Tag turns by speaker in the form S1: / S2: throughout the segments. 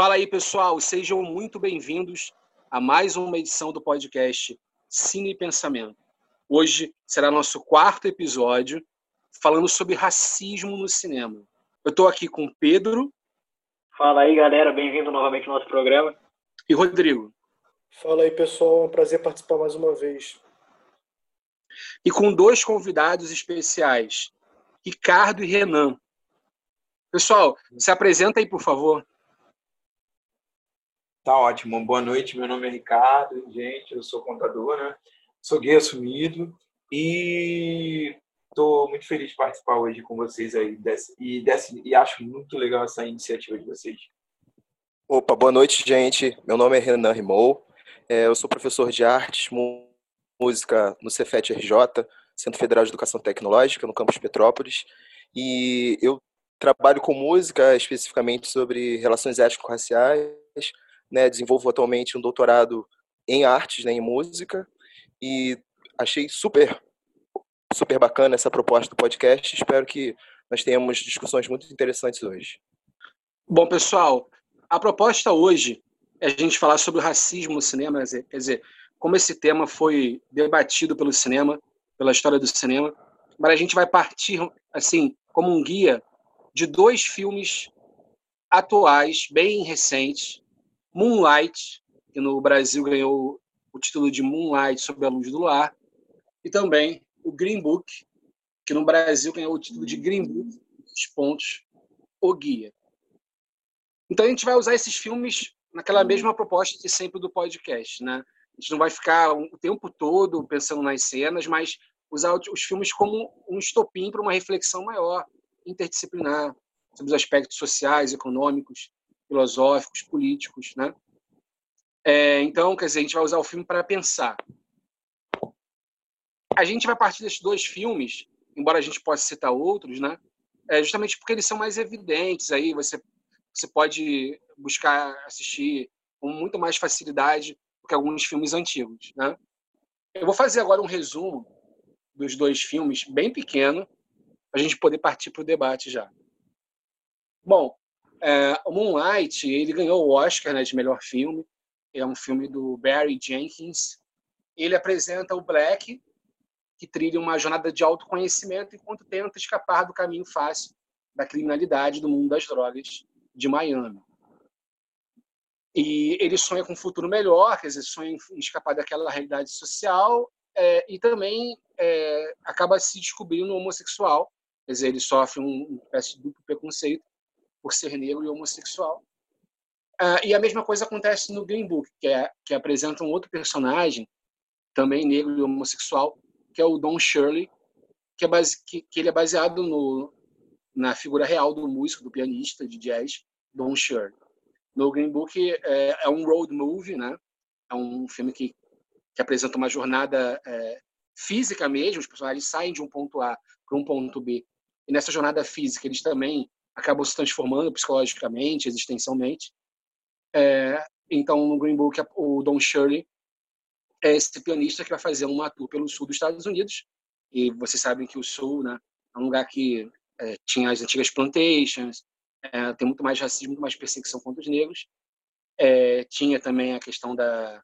S1: Fala aí, pessoal, sejam muito bem-vindos a mais uma edição do podcast Cine e Pensamento. Hoje será nosso quarto episódio falando sobre racismo no cinema. Eu estou aqui com Pedro.
S2: Fala aí, galera, bem-vindo novamente ao nosso programa.
S1: E Rodrigo.
S3: Fala aí, pessoal, é um prazer participar mais uma vez.
S1: E com dois convidados especiais, Ricardo e Renan. Pessoal, se apresenta aí, por favor.
S4: Tá ótimo. Boa noite. Meu nome é Ricardo. Gente, eu sou contador, né? Sou gay assumido e estou muito feliz de participar hoje com vocês aí desse, e, desse, e acho muito legal essa iniciativa de vocês.
S5: Opa, boa noite, gente. Meu nome é Renan Rimou. É, eu sou professor de artes, música no Cefet RJ, Centro Federal de Educação Tecnológica, no campus Petrópolis. E eu trabalho com música, especificamente sobre relações étnico-raciais, né, desenvolvo atualmente um doutorado em artes, né, em música, e achei super, super bacana essa proposta do podcast. Espero que nós tenhamos discussões muito interessantes hoje.
S1: Bom, pessoal, a proposta hoje é a gente falar sobre o racismo no cinema, quer dizer, como esse tema foi debatido pelo cinema, pela história do cinema, mas a gente vai partir, assim, como um guia de dois filmes atuais, bem recentes, Moonlight, que no Brasil ganhou o título de Moonlight sob a luz do luar, e também o Green Book, que no Brasil ganhou o título de Green Book, os pontos, o guia. Então a gente vai usar esses filmes naquela mesma proposta de sempre do podcast, né? A gente não vai ficar o tempo todo pensando nas cenas, mas usar os filmes como um estopim para uma reflexão maior, interdisciplinar, sobre os aspectos sociais, econômicos, filosóficos, políticos, né? É, então, quer dizer, a gente vai usar o filme para pensar. A gente vai partir desses dois filmes, embora a gente possa citar outros, né? É justamente porque eles são mais evidentes. Aí você você pode buscar assistir com muito mais facilidade do que alguns filmes antigos, né? Eu vou fazer agora um resumo dos dois filmes, bem pequeno, para a gente poder partir para o debate já. Bom, é, o Moonlight, ele ganhou o Oscar né, de melhor filme. É um filme do Barry Jenkins. Ele apresenta o Black, que trilha uma jornada de autoconhecimento enquanto tenta escapar do caminho fácil da criminalidade do mundo das drogas de Miami. E ele sonha com um futuro melhor, quer dizer, sonha em escapar daquela realidade social é, e também é, acaba se descobrindo homossexual, quer dizer, ele sofre um, um espécie de duplo preconceito por ser negro e homossexual. Uh, e a mesma coisa acontece no Green Book, que, é, que apresenta um outro personagem, também negro e homossexual, que é o Don Shirley, que, é base, que, que ele é baseado no, na figura real do músico, do pianista de jazz, Don Shirley. No Green Book é, é um road movie, né? É um filme que, que apresenta uma jornada é, física mesmo, os personagens saem de um ponto A para um ponto B. E nessa jornada física eles também acabam se transformando psicologicamente, existencialmente. É, então, no Green Book, o Don Shirley é esse pianista que vai fazer uma tour pelo sul dos Estados Unidos. E vocês sabem que o sul né, é um lugar que é, tinha as antigas plantations, é, tem muito mais racismo, muito mais perseguição contra os negros. É, tinha também a questão da,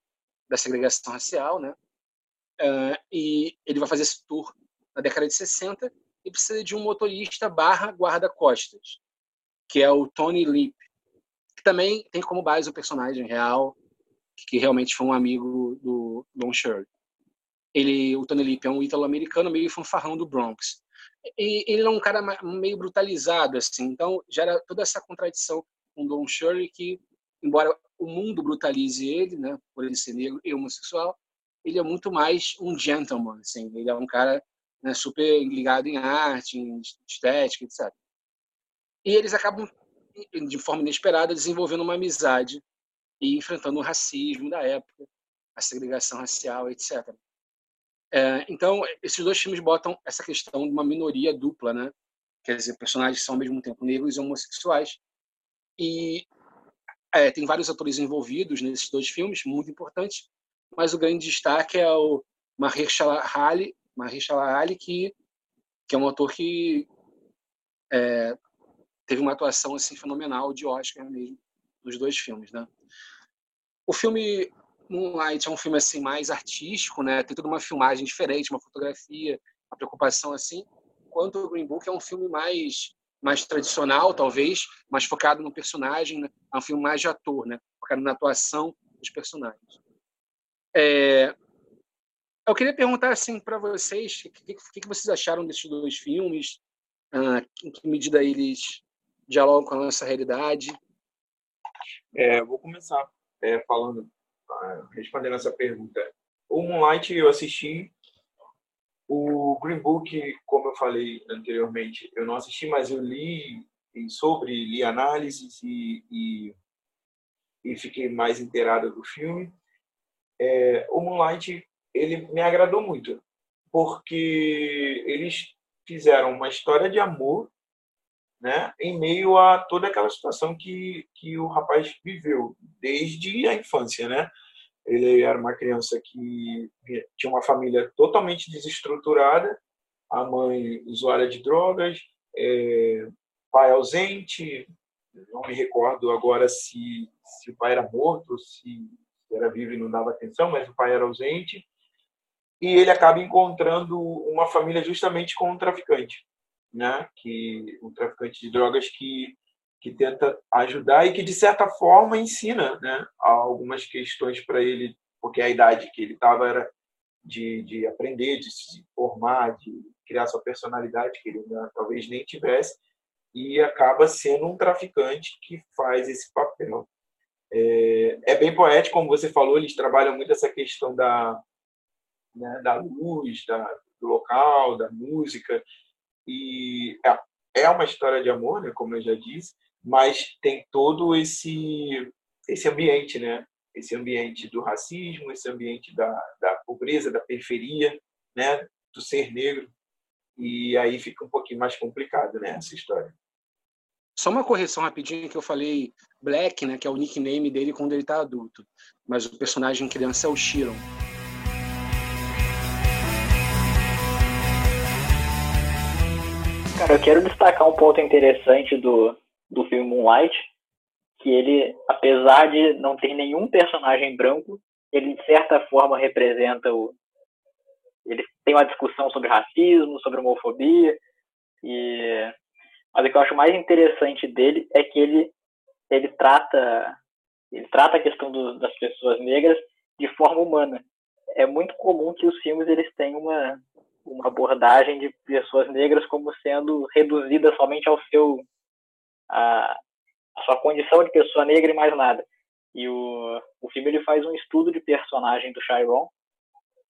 S1: da segregação racial, né? É, e ele vai fazer esse tour na década de 60 e precisa de um motorista barra guarda-costas, que é o Tony Lip, que também tem como base o personagem real, que realmente foi um amigo do Don Shirley. Ele, o Tony Lip é um italo-americano meio fanfarrão do Bronx. E ele é um cara meio brutalizado, assim, então gera toda essa contradição com Don Shirley que, embora o mundo brutalize ele, né, por ele ser negro e homossexual, ele é muito mais um gentleman, assim, ele é um cara né, super ligado em arte, em estética, etc. E eles acabam, de forma inesperada, desenvolvendo uma amizade e enfrentando o racismo da época, a segregação racial, etc. É, então, esses dois filmes botam essa questão de uma minoria dupla, né? Quer dizer, personagens são ao mesmo tempo negros e homossexuais. E é, tem vários atores envolvidos nesses dois filmes, muito importantes, mas o grande destaque é o Mahershala Ali, Mahershala Ali que, que é um ator que é, teve uma atuação assim fenomenal de Oscar mesmo nos dois filmes, né? O filme Moonlight é um filme assim mais artístico, né? Tem toda uma filmagem diferente, uma fotografia, uma preocupação assim. Quanto o Green Book é um filme mais mais tradicional, talvez, mais focado no personagem, né? é um filme mais de ator, né? Focado na atuação dos personagens. É... Eu queria perguntar assim para vocês, o que, que, que, vocês acharam desses dois filmes? Ah, em que medida eles dialogam com a nossa realidade?
S4: É, vou começar é, falando, ah, respondendo essa pergunta. O Moonlight eu assisti, o Green Book, como eu falei anteriormente, eu não assisti, mas eu li sobre, li análises e, e, e fiquei mais inteirado do filme. É, o Moonlight ele me agradou muito, porque eles fizeram uma história de amor né, em meio a toda aquela situação que, que o rapaz viveu desde a infância, né? Ele era uma criança que tinha uma família totalmente desestruturada, a mãe usuária de drogas, é, pai ausente, não me recordo agora se, se o pai era morto, se era vivo e não dava atenção, mas o pai era ausente, e ele acaba encontrando uma família justamente com um traficante né? Que um traficante de drogas que que tenta ajudar e que de certa forma ensina, né? Algumas questões para ele, porque a idade que ele estava era de, de aprender, de se formar, de criar sua personalidade que ele ainda, talvez nem tivesse e acaba sendo um traficante que faz esse papel. É, é, bem poético, como você falou, eles trabalham muito essa questão da, né, da luz, da, do local, da música, e é, é uma história de amor, né, como eu já disse, mas tem todo esse esse ambiente, né? Esse ambiente do racismo, esse ambiente da, da pobreza, da periferia, né? Do ser negro. E aí fica um pouquinho mais complicado, né? Essa história.
S1: Só uma correção rapidinho que eu falei Black, né? Que é o nickname dele quando ele está adulto. Mas o personagem criança é o Shiron.
S2: Cara, eu quero destacar um ponto interessante do, do filme Moonlight, que ele, apesar de não ter nenhum personagem branco, ele de certa forma representa o. Ele tem uma discussão sobre racismo, sobre homofobia, e mas o que eu acho mais interessante dele é que ele ele trata ele trata a questão do, das pessoas negras de forma humana. É muito comum que os filmes eles tenham uma uma abordagem de pessoas negras como sendo reduzida somente ao seu a, a sua condição de pessoa negra e mais nada. E o, o filme ele faz um estudo de personagem do Chiron,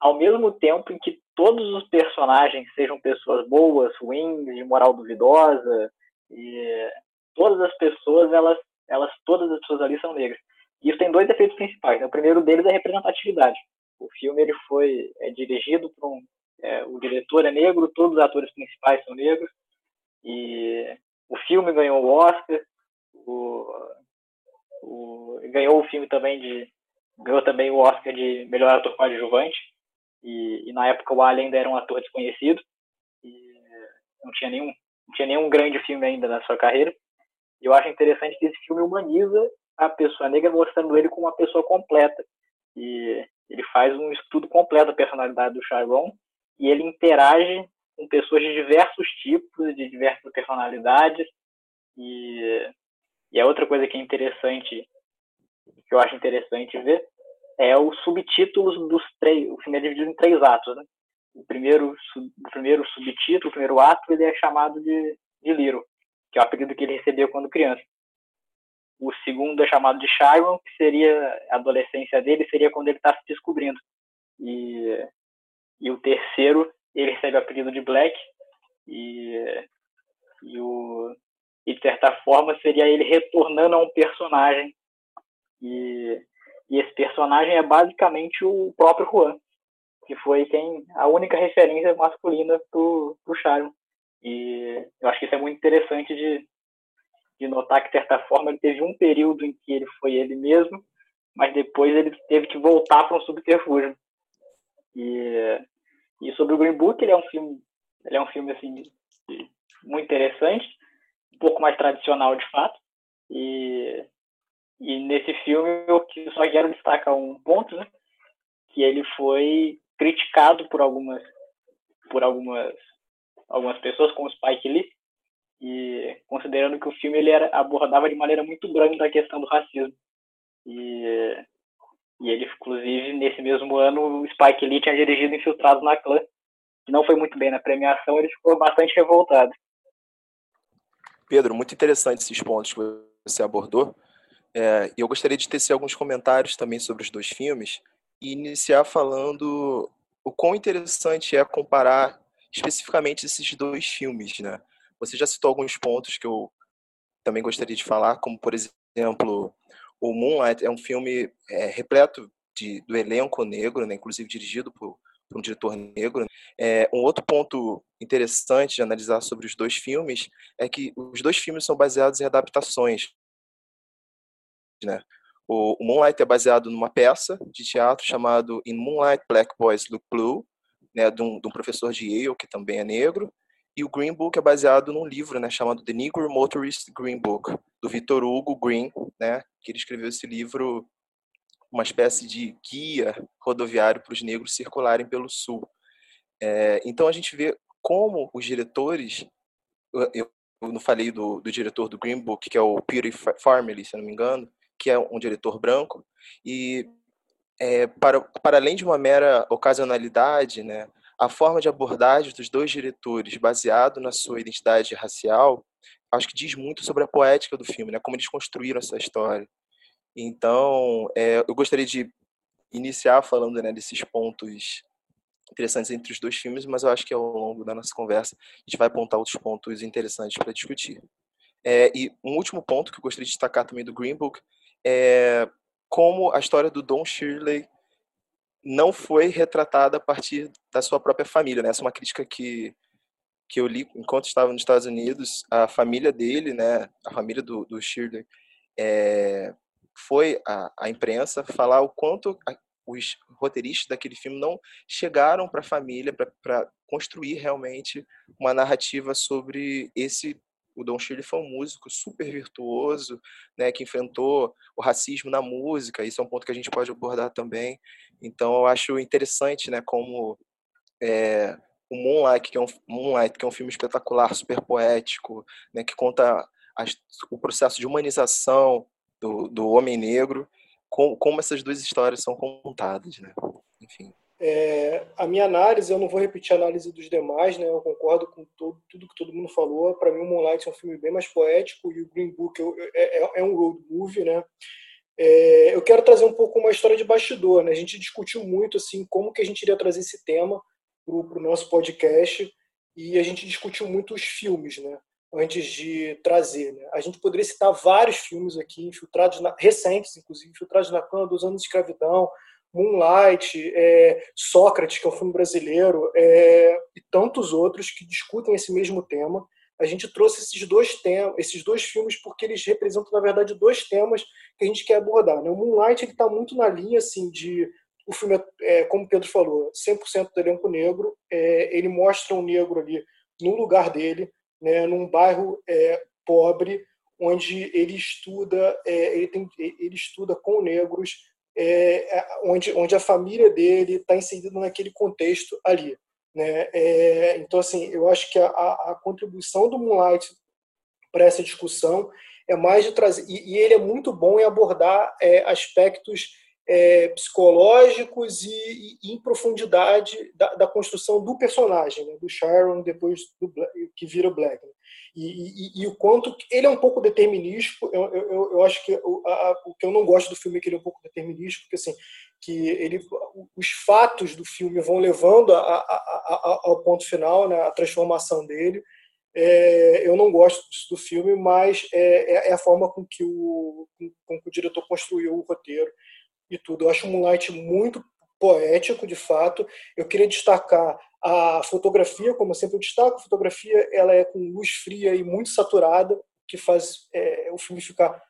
S2: ao mesmo tempo em que todos os personagens sejam pessoas boas, ruins, de moral duvidosa, e todas as pessoas, elas, elas todas as pessoas ali são negras. Isso tem dois efeitos principais. Né? O primeiro deles é a representatividade. O filme ele foi é, dirigido por um é, o diretor é negro, todos os atores principais são negros. E o filme ganhou o Oscar. O, o, ganhou o filme também de ganhou também o Oscar de melhor ator coadjuvante. E, e na época o Ali ainda era um ator desconhecido e não tinha nenhum não tinha nenhum grande filme ainda na sua carreira. E eu acho interessante que esse filme humaniza a pessoa negra, mostrando ele como uma pessoa completa. E ele faz um estudo completo da personalidade do Chiron e ele interage com pessoas de diversos tipos, de diversas personalidades. E, e a outra coisa que é interessante, que eu acho interessante ver, é os subtítulos dos três. O filme é dividido em três atos. Né? O, primeiro, o primeiro subtítulo, o primeiro ato, ele é chamado de, de Little, que é o apelido que ele recebeu quando criança. O segundo é chamado de Chiron, que seria a adolescência dele, seria quando ele está se descobrindo. E e o terceiro ele recebe o apelido de Black. E, e, o, e de certa forma seria ele retornando a um personagem. E, e esse personagem é basicamente o próprio Juan que foi quem a única referência masculina pro, pro Sharon. E eu acho que isso é muito interessante de, de notar que de certa forma ele teve um período em que ele foi ele mesmo mas depois ele teve que voltar para um subterfúgio e, e sobre o Green Book, ele é um filme, ele é um filme assim muito interessante, um pouco mais tradicional de fato. E E nesse filme eu só quero destacar um ponto, né? Que ele foi criticado por algumas por algumas algumas pessoas como Spike Lee e considerando que o filme ele era, abordava de maneira muito grande a questão do racismo. E e ele, inclusive, nesse mesmo ano, o Spike Lee tinha dirigido Infiltrados na Clã, que não foi muito bem na premiação, ele ficou bastante revoltado.
S5: Pedro, muito interessante esses pontos que você abordou. É, eu gostaria de tecer alguns comentários também sobre os dois filmes e iniciar falando o quão interessante é comparar especificamente esses dois filmes, né? Você já citou alguns pontos que eu também gostaria de falar, como por exemplo o Moonlight é um filme é, repleto de, do elenco negro, né, inclusive dirigido por, por um diretor negro. É, um outro ponto interessante de analisar sobre os dois filmes é que os dois filmes são baseados em adaptações. Né? O, o Moonlight é baseado numa peça de teatro chamado In Moonlight Black Boys Look Blue, né, de um, de um professor de Yale que também é negro, e o Green Book é baseado num livro, né, chamado The Negro Motorist Green Book, do Victor Hugo Green, né, que ele escreveu esse livro, uma espécie de guia rodoviário para os negros circularem pelo Sul. É, então a gente vê como os diretores, eu, eu não falei do, do, diretor do Green Book, que é o Peter Farmley, se não me engano, que é um diretor branco, e é, para, para além de uma mera ocasionalidade, né, a forma de abordagem dos dois diretores, baseado na sua identidade racial, acho que diz muito sobre a poética do filme, né? Como eles construíram essa história. Então, é, eu gostaria de iniciar falando né, desses pontos interessantes entre os dois filmes, mas eu acho que ao longo da nossa conversa a gente vai apontar outros pontos interessantes para discutir. É, e um último ponto que eu gostaria de destacar também do Green Book é como a história do Don Shirley não foi retratada a partir da sua própria família. Né? Essa é uma crítica que, que eu li enquanto estava nos Estados Unidos. A família dele, né, a família do, do Shirley, é, foi a, a imprensa falar o quanto a, os roteiristas daquele filme não chegaram para a família para construir realmente uma narrativa sobre esse o Don Shirley foi um músico super virtuoso, né, que enfrentou o racismo na música. Isso é um ponto que a gente pode abordar também. Então, eu acho interessante, né, como é, o Moonlight, que é um Moonlight, que é um filme espetacular, super poético, né, que conta as, o processo de humanização do, do homem negro, com, como essas duas histórias são contadas, né? Enfim.
S3: É, a minha análise, eu não vou repetir a análise dos demais, né? Eu concordo com todo, tudo que todo mundo falou. Para mim, o Moonlight é um filme bem mais poético e o Green Book é, é, é um road movie, né? É, eu quero trazer um pouco uma história de bastidor, né? A gente discutiu muito assim como que a gente iria trazer esse tema para o nosso podcast e a gente discutiu muito os filmes, né? Antes de trazer, né? A gente poderia citar vários filmes aqui, infiltrados na, recentes, inclusive, infiltrados na cana dos anos de escravidão, Moonlight, é, Sócrates, que é um filme brasileiro, é, e tantos outros que discutem esse mesmo tema. A gente trouxe esses dois temas, esses dois filmes porque eles representam na verdade dois temas que a gente quer abordar. Né? O Moonlight ele está muito na linha assim de o filme é, como o Pedro falou, 100% do elenco negro. É, ele mostra um negro ali no lugar dele, né, num bairro é, pobre, onde ele estuda, é, ele, tem, ele estuda com negros é, é, onde, onde a família dele está inserida naquele contexto ali. Né? É, então, assim, eu acho que a, a contribuição do Moonlight para essa discussão é mais de trazer. E, e ele é muito bom em abordar é, aspectos é, psicológicos e, e, em profundidade da, da, construção do personagem, né? do Sharon, depois do Black, que vira Black. Né? E, e, e, o quanto ele é um pouco determinístico. Eu, eu, eu acho que o, a, o que eu não gosto do filme é que ele é um pouco determinístico, porque assim que ele, os fatos do filme vão levando a, a, ao ponto final, né, a transformação dele. É, eu não gosto disso do filme, mas é, é, é a forma com que, o, com que o diretor construiu o roteiro e tudo. Eu acho o Moonlight muito poético, de fato. Eu queria destacar a fotografia, como eu sempre destaco, a fotografia ela é com luz fria e muito saturada, que faz é, o filme ficar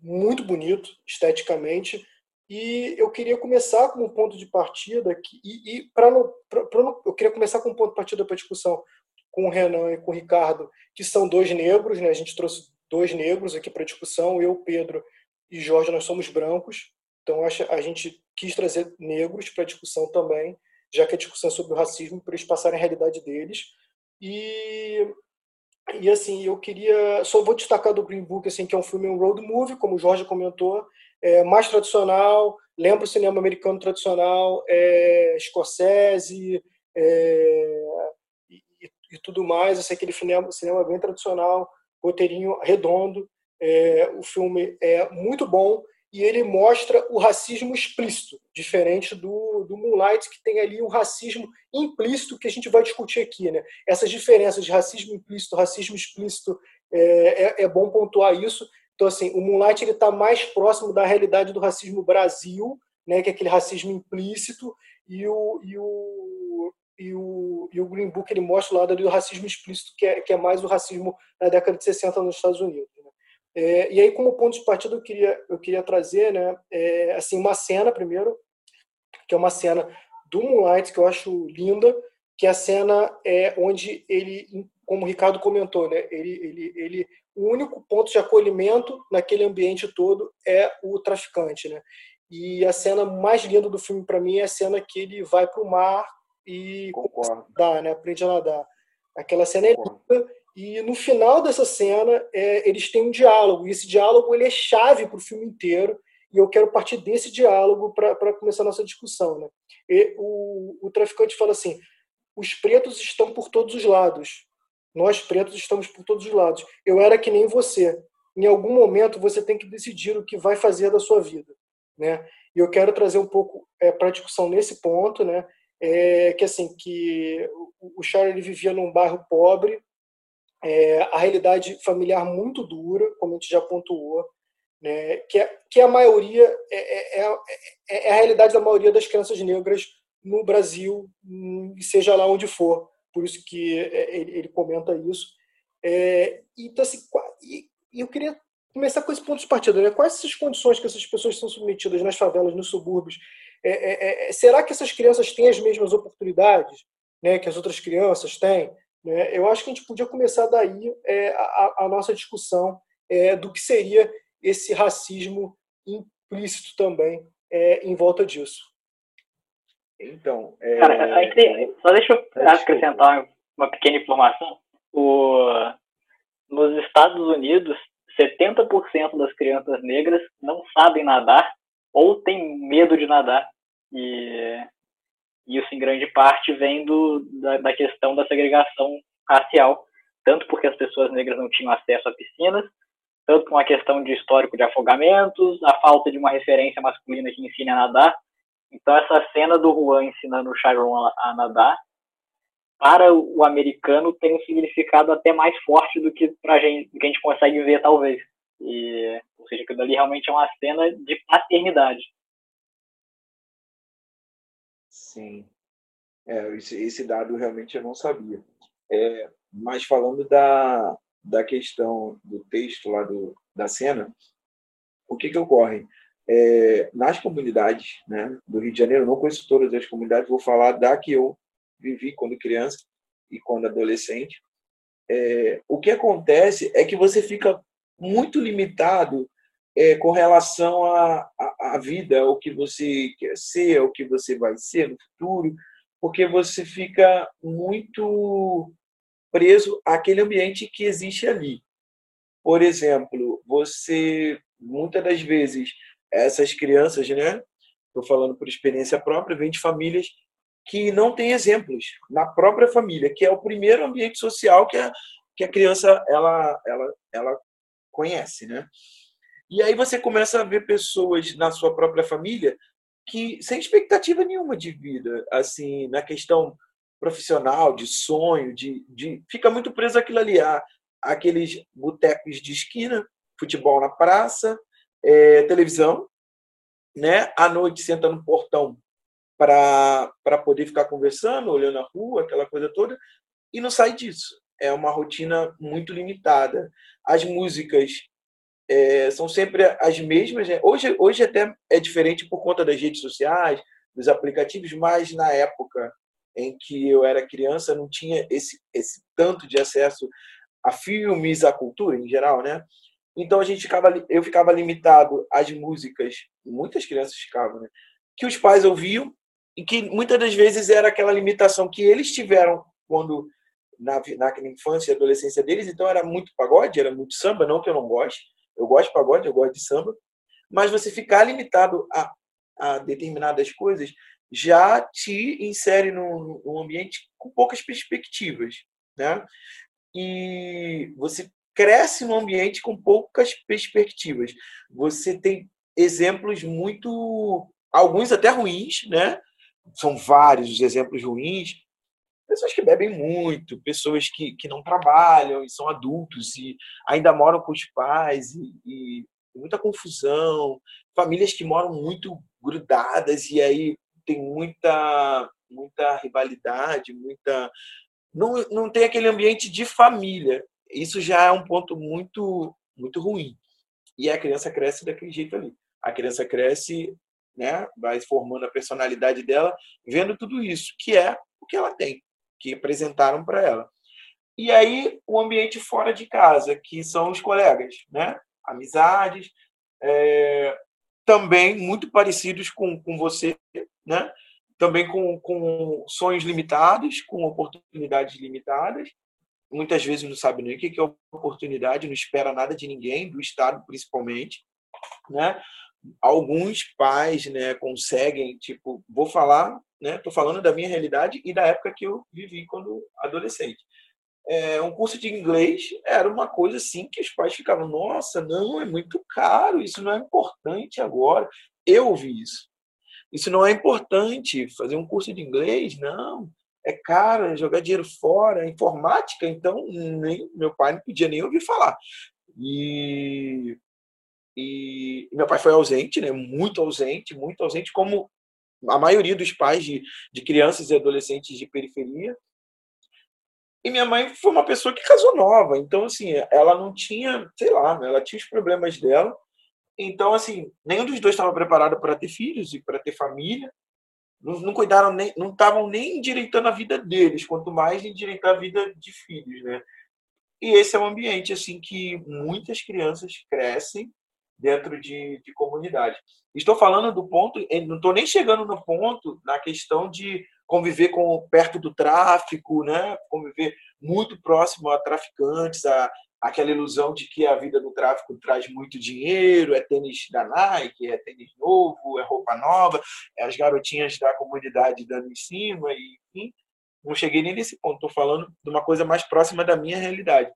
S3: muito bonito esteticamente. E eu queria começar com um ponto de partida que, e, e para eu queria começar com um ponto de partida para discussão com o Renan e com o Ricardo, que são dois negros, né? A gente trouxe dois negros aqui para discussão, eu, Pedro e Jorge nós somos brancos, então a gente quis trazer negros para discussão também, já que a discussão é sobre o racismo, para eles passarem a realidade deles. E, e assim, eu queria. Só vou destacar do Green Book, assim, que é um filme, um road movie, como o Jorge comentou, é mais tradicional, lembra o cinema americano tradicional, é, Scorsese é, e, e, tudo mais. Assim, aquele cinema, cinema bem tradicional, roteirinho redondo. É, o filme é muito bom e ele mostra o racismo explícito, diferente do, do Moonlight, que tem ali um racismo implícito que a gente vai discutir aqui. Né? Essas diferenças de racismo implícito, racismo explícito, é, é, é bom pontuar isso. Então, assim, o Moonlight está mais próximo da realidade do racismo Brasil, né, que é aquele racismo implícito, e o, e o, e o, e o Green Book ele mostra o lado do racismo explícito, que é, que é mais o racismo na década de 60 nos Estados Unidos. É, e aí, como ponto de partida, eu queria, eu queria trazer né, é, assim, uma cena, primeiro, que é uma cena do Moonlight, que eu acho linda, que a cena é onde ele, como o Ricardo comentou, né, ele, ele, ele, o único ponto de acolhimento naquele ambiente todo é o traficante. Né? E a cena mais linda do filme, para mim, é a cena que ele vai para o mar e
S4: dá,
S3: né, aprende a nadar. Aquela cena é linda e no final dessa cena, é, eles têm um diálogo, e esse diálogo ele é chave para o filme inteiro, e eu quero partir desse diálogo para começar a nossa discussão. Né? E o, o traficante fala assim: os pretos estão por todos os lados, nós pretos estamos por todos os lados. Eu era que nem você. Em algum momento você tem que decidir o que vai fazer da sua vida. Né? E eu quero trazer um pouco é, para discussão nesse ponto, né? É, que assim que o Charlie vivia num bairro pobre, é, a realidade familiar muito dura, como a gente já pontuou, né, que, é, que a maioria é, é, é, é, a realidade da maioria das crianças negras no Brasil, hum, seja lá onde for. Por isso que é, ele, comenta isso. É, então, assim, e, eu queria começar com esse ponto de partida. Né? Quais essas condições que essas pessoas são submetidas nas favelas, nos subúrbios? será que essas crianças têm as mesmas oportunidades né, que as outras crianças têm? Né? Eu acho que a gente podia começar daí é, a, a, nossa discussão é, do que seria esse racismo implícito também é, em volta disso.
S4: Então, é...
S2: Cara, só deixa eu acrescentar uma pequena informação. O, nos Estados Unidos, 70% das crianças negras não sabem nadar ou têm medo de nadar. E e isso, em grande parte, vem do, da, da questão da segregação racial, tanto porque as pessoas negras não tinham acesso a piscinas, tanto com a questão de histórico de afogamentos, a falta de uma referência masculina que ensine a nadar. Então, essa cena do Juan ensinando o Chiron a, nadar, para o americano tem um significado até mais forte do que para gente, que a gente consegue ver, talvez. E, ou seja, aquilo ali realmente é uma cena de paternidade.
S4: Sim. É, esse, esse dado realmente eu não sabia. É, mas falando da, da questão do texto lá do, da cena, o que, que ocorre? É, nas comunidades né, do Rio de Janeiro, não conheço todas as comunidades, vou falar da que eu vivi quando criança e quando adolescente. É, o que acontece é que você fica muito limitado é, com relação à, à, vida, o que você quer ser, o que você vai ser no futuro, porque você fica muito preso àquele ambiente que existe ali. Por exemplo, você, muitas das vezes, essas crianças, né? Estou falando por experiência própria, vêm de famílias que não têm exemplos na própria família, que é o primeiro ambiente social que a, que a criança ela, ela, ela conhece, né? E aí você começa a ver pessoas na sua própria família que sem expectativa nenhuma de vida, assim, na questão profissional, de sonho, de, de fica muito preso aquilo ali, a, aqueles botecos de esquina, futebol na praça, é, televisão, né? À noite senta no portão para poder ficar conversando, olhando a rua, aquela coisa toda, e não sai disso. É uma rotina muito limitada. As músicas é, são sempre as mesmas. Né? Hoje, hoje até é diferente por conta das redes sociais, dos aplicativos, mas na época em que eu era criança não tinha esse, esse tanto de acesso a filmes, a cultura em geral, né? Então a gente ficava, eu ficava limitado às músicas, muitas crianças ficavam, né? Que os pais ouviam e que muitas das vezes era aquela limitação que eles tiveram quando na, na infância e adolescência deles, então era muito pagode, era muito samba, não que eu não goste, eu gosto de pagode, eu gosto de samba, mas você ficar limitado a, a determinadas coisas já te insere num, num ambiente com poucas perspectivas, né? E você cresce num ambiente com poucas perspectivas. Você tem exemplos muito, alguns até ruins, né? São vários os exemplos ruins. Pessoas que bebem muito, pessoas que, que não trabalham e são adultos e ainda moram com os pais e, e muita confusão, famílias que moram muito grudadas e aí tem muita muita rivalidade, muita não, não tem aquele ambiente de família. Isso já é um ponto muito muito ruim. E a criança cresce daquele jeito ali. A criança cresce, né, vai formando a personalidade dela, vendo tudo isso, que é o que ela tem, que apresentaram para ela. E aí o ambiente fora de casa, que são os colegas, né? Amizades, é, também muito parecidos com, com você, né? também com, com sonhos limitados, com oportunidades limitadas. Muitas vezes não sabe nem o que é oportunidade, não espera nada de ninguém, do Estado principalmente. Né? Alguns pais né, conseguem, tipo, vou falar, né? Estou falando da minha realidade e da época que eu vivi quando adolescente. É, um curso de inglês era uma coisa assim que os pais ficavam, nossa, não, é muito caro, isso não é importante agora. Eu ouvi isso. Isso não é importante. Fazer um curso de inglês, não. É caro, é jogar dinheiro fora. Informática, então, nem, meu pai não podia nem ouvir falar. E, e meu pai foi ausente, né? muito ausente, muito ausente, como a maioria dos pais de, de crianças e adolescentes de periferia. E minha mãe foi uma pessoa que casou nova, então assim, ela não tinha, sei lá, ela tinha os problemas dela, então, assim, nenhum dos dois estava preparado para ter filhos e para ter família. Não, não cuidaram nem, não estavam nem endireitando a vida deles, quanto mais endireitar a vida de filhos, né? E esse é um ambiente assim que muitas crianças crescem dentro de, de comunidade. Estou falando do ponto, não estou nem chegando no ponto na questão de conviver com perto do tráfico, né? Conviver muito próximo a traficantes, a, aquela ilusão de que a vida do tráfico traz muito dinheiro, é tênis da Nike, é tênis novo, é roupa nova, é as garotinhas da comunidade dando em cima, e, enfim. Não cheguei nem nesse ponto, estou falando de uma coisa mais próxima da minha realidade,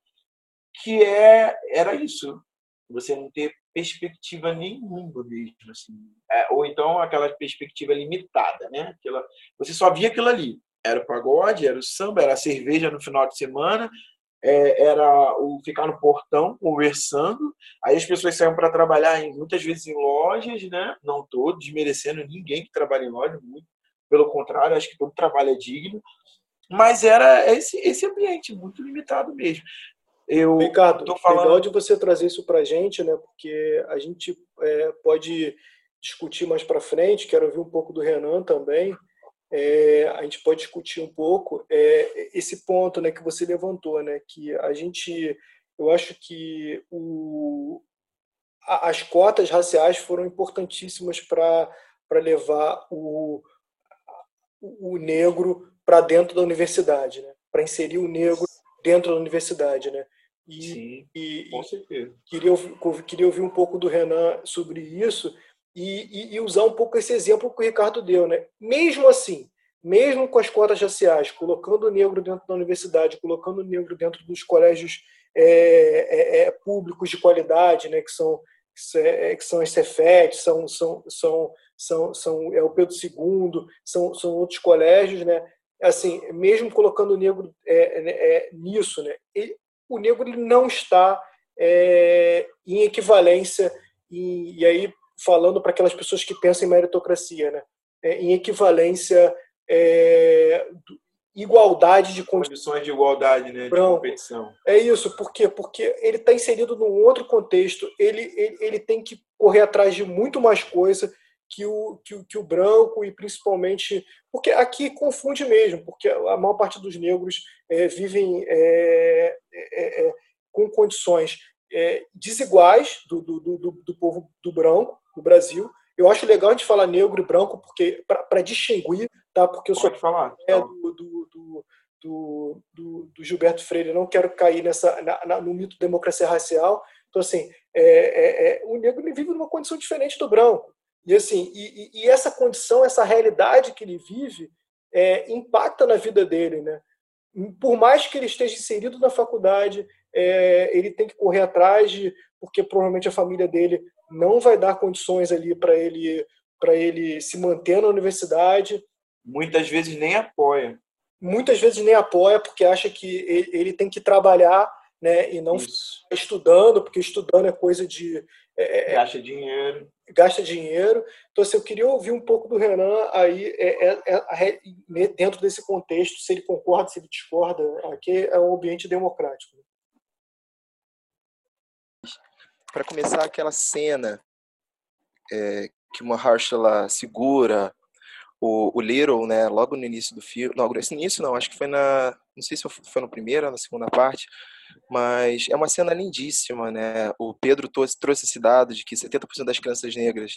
S4: que é era isso, você não ter perspectiva nenhuma mesmo, assim. É, ou então aquela perspectiva limitada, né? Aquela, você só via aquilo ali. Era o pagode, era o samba, era a cerveja no final de semana, é, era o ficar no portão conversando. Aí as pessoas saíam para trabalhar em, muitas vezes em lojas, né? Não todos, desmerecendo ninguém que trabalha em loja, muito pelo contrário, acho que todo trabalho é digno. Mas era esse, esse ambiente muito limitado mesmo.
S3: Eu Ricardo, falando... legal de você trazer isso para a gente, né? Porque a gente é, pode discutir mais para frente. Quero ouvir um pouco do Renan também é, a gente pode discutir um pouco é, esse ponto né, que você levantou, né, que a gente, eu acho que o, as cotas raciais foram importantíssimas para levar o, o negro para dentro da universidade, né, para inserir o negro dentro da universidade, né.
S4: E, Sim, e, com certeza.
S3: Queria, queria ouvir um pouco do Renan sobre isso e, e, e, usar um pouco esse exemplo que o Ricardo deu. Né? Mesmo assim, mesmo com as cotas raciais, colocando o negro dentro da universidade, colocando o negro dentro dos colégios é, é, é públicos de qualidade, né, que são que são as Cefet, são, são, são, são, são é o Pedro II, são, são outros colégios, né? Assim, mesmo colocando o negro é, é, é nisso, né? Ele, o negro ele não está é, em equivalência e, e aí falando para aquelas pessoas que pensam em meritocracia, né? É, em equivalência, é, igualdade de
S4: condições de igualdade, né? De competição.
S3: É isso, por quê? Porque ele está inserido num outro contexto, ele, ele, ele tem que correr atrás de muito mais coisa que o, que, o, que o branco e principalmente. Porque aqui confunde mesmo, porque a maior parte dos negros é, vivem é, é, é com condições é, desiguais do, do, do, do, povo do branco no Brasil. Eu acho legal a gente falar negro e branco porque para distinguir, tá? Porque eu sou
S4: falar.
S3: É, do, do, do, do, Gilberto Freire, não quero cair nessa na, na, no mito democracia racial. Então assim, é, é, é, o negro vive numa condição diferente do branco. E assim, e, e essa condição, essa realidade que ele vive, é, impacta na vida dele, né? Por mais que ele esteja inserido na faculdade, é, ele tem que correr atrás de, porque provavelmente a família dele não vai dar condições ali para ele para ele se manter na universidade.
S4: Muitas vezes nem apoia.
S3: Muitas vezes nem apoia porque acha que ele tem que trabalhar, né, e não estudando, porque estudando é coisa de
S4: é, é, gasta dinheiro.
S3: Gasta dinheiro. Então, assim, eu queria ouvir um pouco do Renan aí, é, é, é dentro desse contexto, se ele concorda, se ele discorda. Aqui é um ambiente democrático.
S5: Para começar, aquela cena é, que uma Mahershala segura o, o Little, né, logo no início do filme, no início não, acho que foi na, não sei se foi no primeiro ou na segunda parte, mas é uma cena lindíssima, né? O Pedro trouxe esse dado de que 70% das crianças negras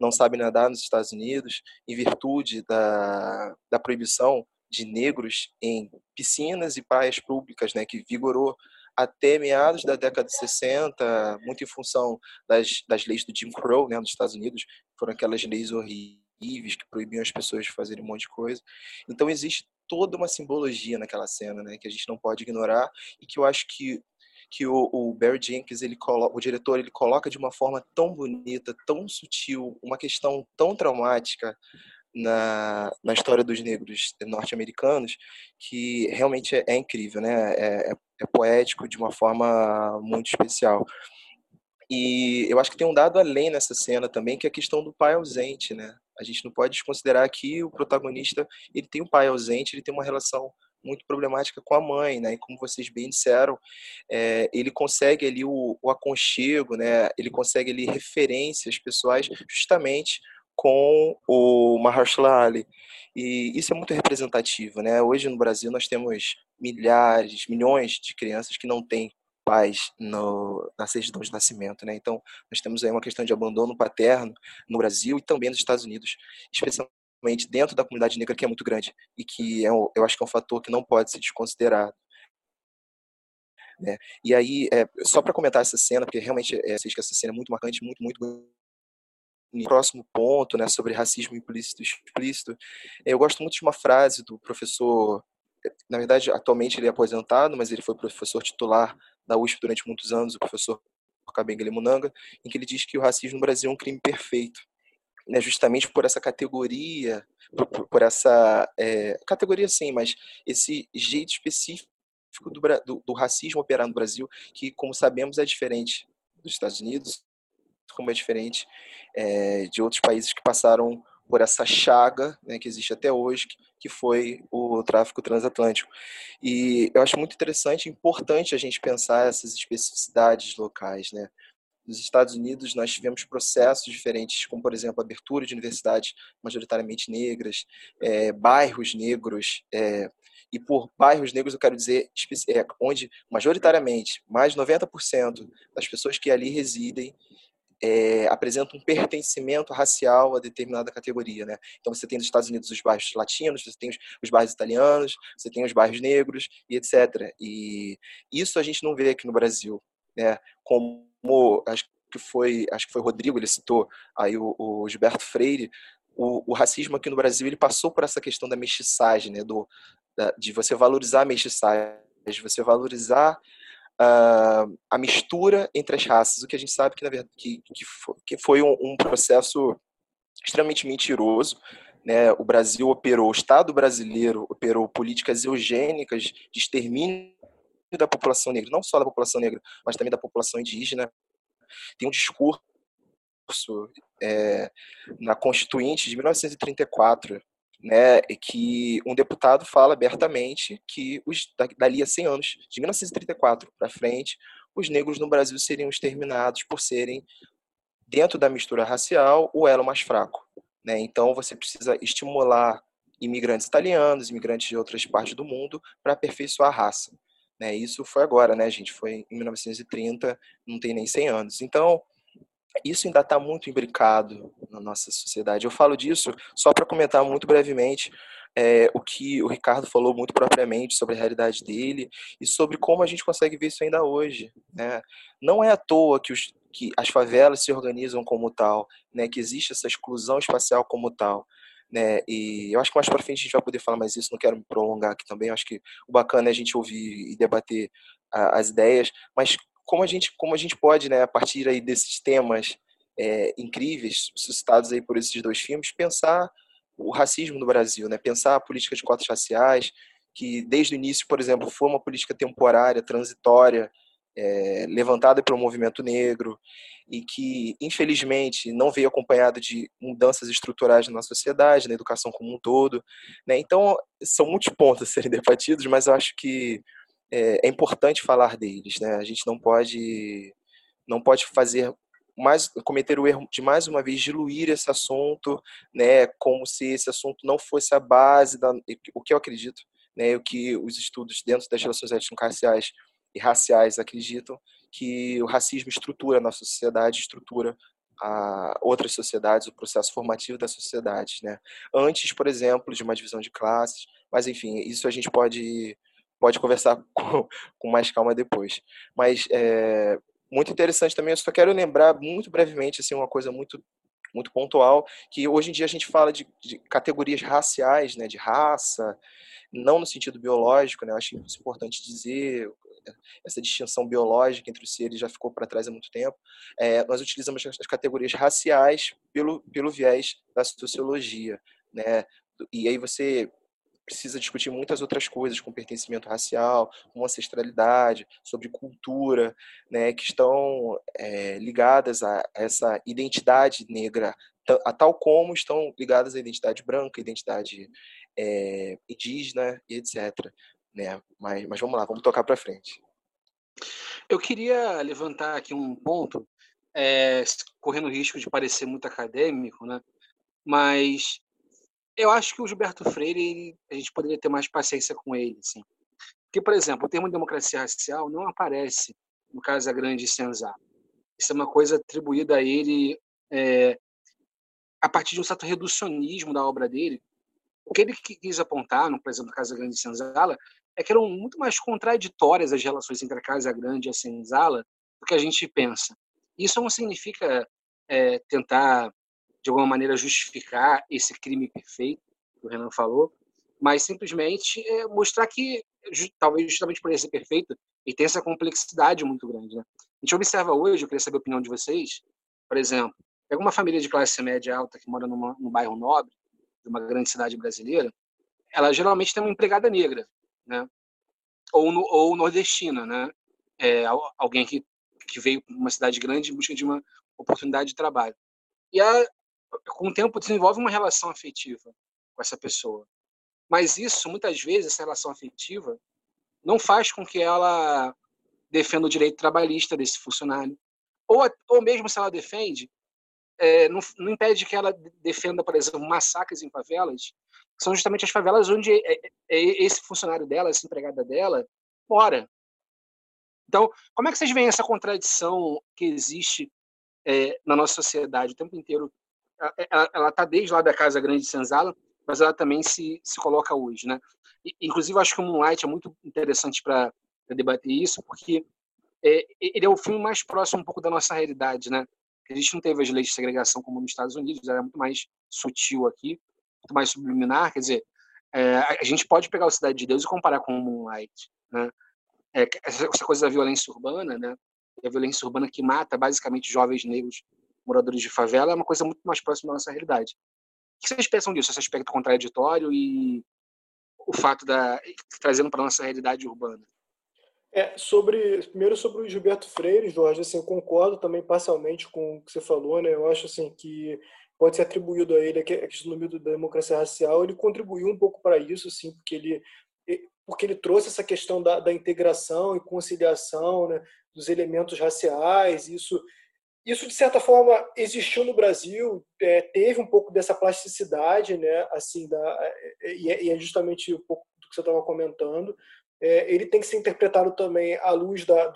S5: não sabem nadar nos Estados Unidos em virtude da, da proibição de negros em piscinas e praias públicas, né, que vigorou até meados da década de 60, muito em função das, das leis do Jim Crow, né, nos Estados Unidos, foram aquelas leis horríveis que proibiam as pessoas de fazerem um monte de coisa. Então existe toda uma simbologia naquela cena, né, que a gente não pode ignorar e que eu acho que que o, o Barry Jenkins, ele coloca, o diretor, ele coloca de uma forma tão bonita, tão sutil, uma questão tão traumática na, na história dos negros norte-americanos que realmente é, é incrível, né? É, é, é, poético de uma forma muito especial. E eu acho que tem um dado além nessa cena também, que é a questão do pai ausente, né? A gente não pode desconsiderar que o protagonista ele tem um pai ausente, ele tem uma relação muito problemática com a mãe, né? E como vocês bem disseram, é, ele consegue ali o, o, aconchego, né? Ele consegue ali referências pessoais justamente com o Mahershala Ali. E isso é muito representativo, né? Hoje no Brasil nós temos milhares, milhões de crianças que não têm pais no, na certidão de nascimento, né? Então nós temos aí uma questão de abandono paterno no Brasil e também nos Estados Unidos, especialmente dentro da comunidade negra que é muito grande e que é, eu acho que é um fator que não pode ser desconsiderado. Né? E aí, é, só para comentar essa cena, porque realmente é, que essa cena é muito marcante, muito, muito no próximo ponto, né, sobre racismo implícito e explícito, eu gosto muito de uma frase do professor, na verdade, atualmente ele é aposentado, mas ele foi professor titular da USP durante muitos anos, o professor Kabengele Munanga, em que ele diz que o racismo no Brasil é um crime perfeito né, justamente por essa categoria, por, por essa é, categoria sim, mas esse jeito específico do, do, do, racismo operar no Brasil, que como sabemos é diferente dos Estados Unidos, como é diferente é, de outros países que passaram por essa chaga né, que existe até hoje, que foi o tráfico transatlântico. E eu acho muito interessante e importante a gente pensar essas especificidades locais, né? Nos Estados Unidos, nós tivemos processos diferentes, como, por exemplo, a abertura de universidades majoritariamente negras, é, bairros negros, é, e por bairros negros eu quero dizer é, onde majoritariamente mais de 90% das pessoas que ali residem é, apresentam um pertencimento racial a determinada categoria, né? Então você tem nos Estados Unidos os bairros latinos, você tem os, os bairros italianos, você tem os bairros negros e etc. E isso a gente não vê aqui no Brasil, né? Como acho que foi acho que foi Rodrigo ele citou aí o, o Gilberto Freire o, o, racismo aqui no Brasil ele passou por essa questão da mestiçagem né do da, de você valorizar a mestiçagem de você valorizar uh, a mistura entre as raças o que a gente sabe que na verdade que, que foi, que foi um, um processo extremamente mentiroso né, o Brasil operou, o Estado brasileiro operou políticas eugênicas de extermínio da população negra, não só da população negra, mas também da população indígena. Tem um discurso é, na Constituinte de 1934, né, que um deputado fala abertamente que os, dali a 100 anos, de 1934 para frente, os negros no Brasil seriam exterminados por serem, dentro da mistura racial, o elo mais fraco. Né? Então, você precisa estimular imigrantes italianos, imigrantes de outras partes do mundo, para aperfeiçoar a raça. Né? Isso foi agora, né, gente? Foi em 1930, não tem nem 100 anos. Então, isso ainda está muito imbricado na nossa sociedade. Eu falo disso só para comentar muito brevemente é, o que o Ricardo falou muito propriamente sobre a realidade dele e sobre como a gente consegue ver isso ainda hoje. Né? Não é à toa que, os, que as favelas se organizam como tal, né? que existe essa exclusão espacial como tal. Né? E eu acho que mais para frente a gente vai poder falar mais isso, não quero me prolongar aqui também, eu acho que o bacana é a gente ouvir e debater a, as ideias, mas como a gente, como a gente pode, né, a partir aí desses temas é, incríveis suscitados aí por esses dois filmes, pensar o racismo no Brasil, né? Pensar a política de cotas raciais, que desde o início, por exemplo, foi uma política temporária, transitória, é, levantada pelo movimento negro e que, infelizmente, não veio acompanhada de mudanças estruturais na sociedade, na educação como um todo. Né? Então, são muitos pontos a serem debatidos, mas eu acho que é, é importante falar deles. Né? A gente não pode, não pode fazer mais, cometer o erro de mais uma vez diluir esse assunto, né, como se esse assunto não fosse a base da, o que eu acredito, né, o que os estudos dentro das relações étnico-raciais e raciais acreditam que o racismo estrutura a nossa sociedade, estrutura a outras sociedades, o processo formativo das sociedades, né? Antes, por exemplo, de uma divisão de classes, mas enfim, isso a gente pode pode conversar com, com mais calma depois. Mas é, muito interessante também, eu só quero lembrar muito brevemente assim uma coisa muito muito pontual, que hoje em dia a gente fala de, de categorias raciais, né, de raça, não no sentido biológico, né, eu acho importante dizer, essa distinção biológica entre os seres já ficou para trás há muito tempo. É, nós utilizamos as categorias raciais pelo, pelo viés da sociologia, né, e aí você precisa discutir muitas outras coisas, com pertencimento racial, com ancestralidade, sobre cultura, né, que estão é, ligadas a essa identidade negra, a tal como estão ligadas à identidade branca, identidade é, indígena e etc. Né? Mas, mas vamos lá, vamos tocar para frente.
S1: Eu queria levantar aqui um ponto, é, correndo o risco de parecer muito acadêmico, né? mas eu acho que o Gilberto Freire, a gente poderia ter mais paciência com ele, assim. Porque, por exemplo, o termo democracia racial não aparece no Casa Grande e Senzala. Isso é uma coisa atribuída a ele é, a partir de um certo reducionismo da obra dele. O que ele quis apontar, no, por exemplo, Casa Grande e Senzala, é que eram muito mais contraditórias as relações entre a Casa Grande e a Senzala do que a gente pensa. Isso não significa é, tentar de alguma maneira justificar esse crime perfeito que o Renan falou, mas simplesmente é, mostrar que talvez justamente por ele ser perfeito e tem essa complexidade muito grande, né? A gente observa hoje, eu queria saber a opinião de vocês, por exemplo, pega uma família de classe média alta que mora numa, num bairro nobre de uma grande cidade brasileira, ela geralmente tem uma empregada negra, né? Ou, no, ou nordestina, né? É, alguém que, que veio para uma cidade grande em busca de uma oportunidade de trabalho. E a, com o tempo desenvolve uma relação afetiva com essa pessoa. Mas isso, muitas vezes, essa relação afetiva não faz com que ela defenda o direito trabalhista desse funcionário. Ou, ou mesmo se ela defende, é, não, não, impede que ela defenda, por exemplo, massacres em favelas, que são justamente as favelas onde é, é, é esse funcionário dela, essa empregada dela, mora. Então, como é que vocês veem essa contradição que existe é, na nossa sociedade o tempo inteiro ela está desde lá da Casa Grande de Senzala, mas ela também se, se coloca hoje, né? E, inclusive, acho que o Moonlight é muito interessante para debater isso, porque é, ele é o filme mais próximo um pouco da nossa realidade, né? A gente não teve as leis de segregação como nos Estados Unidos, era muito mais sutil aqui, muito mais subliminar, quer dizer, é, a gente pode pegar o Cidade de Deus e comparar com o Moonlight, né? É, essa coisa da violência urbana, né? A violência urbana que mata basicamente jovens negros moradores de favela é uma coisa muito mais próxima da nossa realidade. O que vocês pensam disso, esse aspecto contraditório e o fato da trazendo para nossa realidade urbana?
S3: É, sobre primeiro sobre o Gilberto Freire, Jorge, assim, eu concordo também parcialmente com o que você falou, né? Eu acho assim que pode ser atribuído a ele a questão do da democracia racial, ele contribuiu um pouco para isso, assim, porque ele porque ele trouxe essa questão da, da integração e conciliação né, dos elementos raciais, isso isso de certa forma existiu no Brasil, é, teve um pouco dessa plasticidade, né? Assim, da, é, e, é, e é justamente um pouco do que você estava comentando. é, ele tem que ser interpretado também à luz da,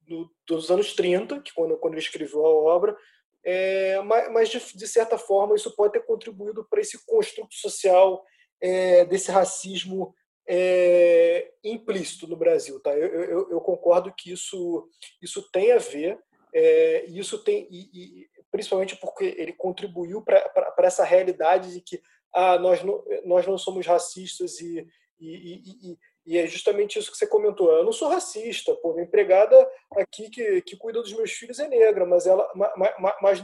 S3: do, dos anos 30, que quando, quando ele escreveu a obra, é, mas, mas de, de, certa forma isso pode ter contribuído para esse construto social é, desse racismo é, implícito no Brasil. Tá? Eu, eu, eu, concordo que isso, isso tem a ver, é, isso tem, e, e, principalmente porque ele contribuiu para essa realidade de que ah, nós, não, nós não somos racistas e, e, e, e é justamente isso que você comentou. Eu não sou racista, pô, empregada aqui que, que cuida dos meus filhos é negra, mas ela, mas, mas, mas,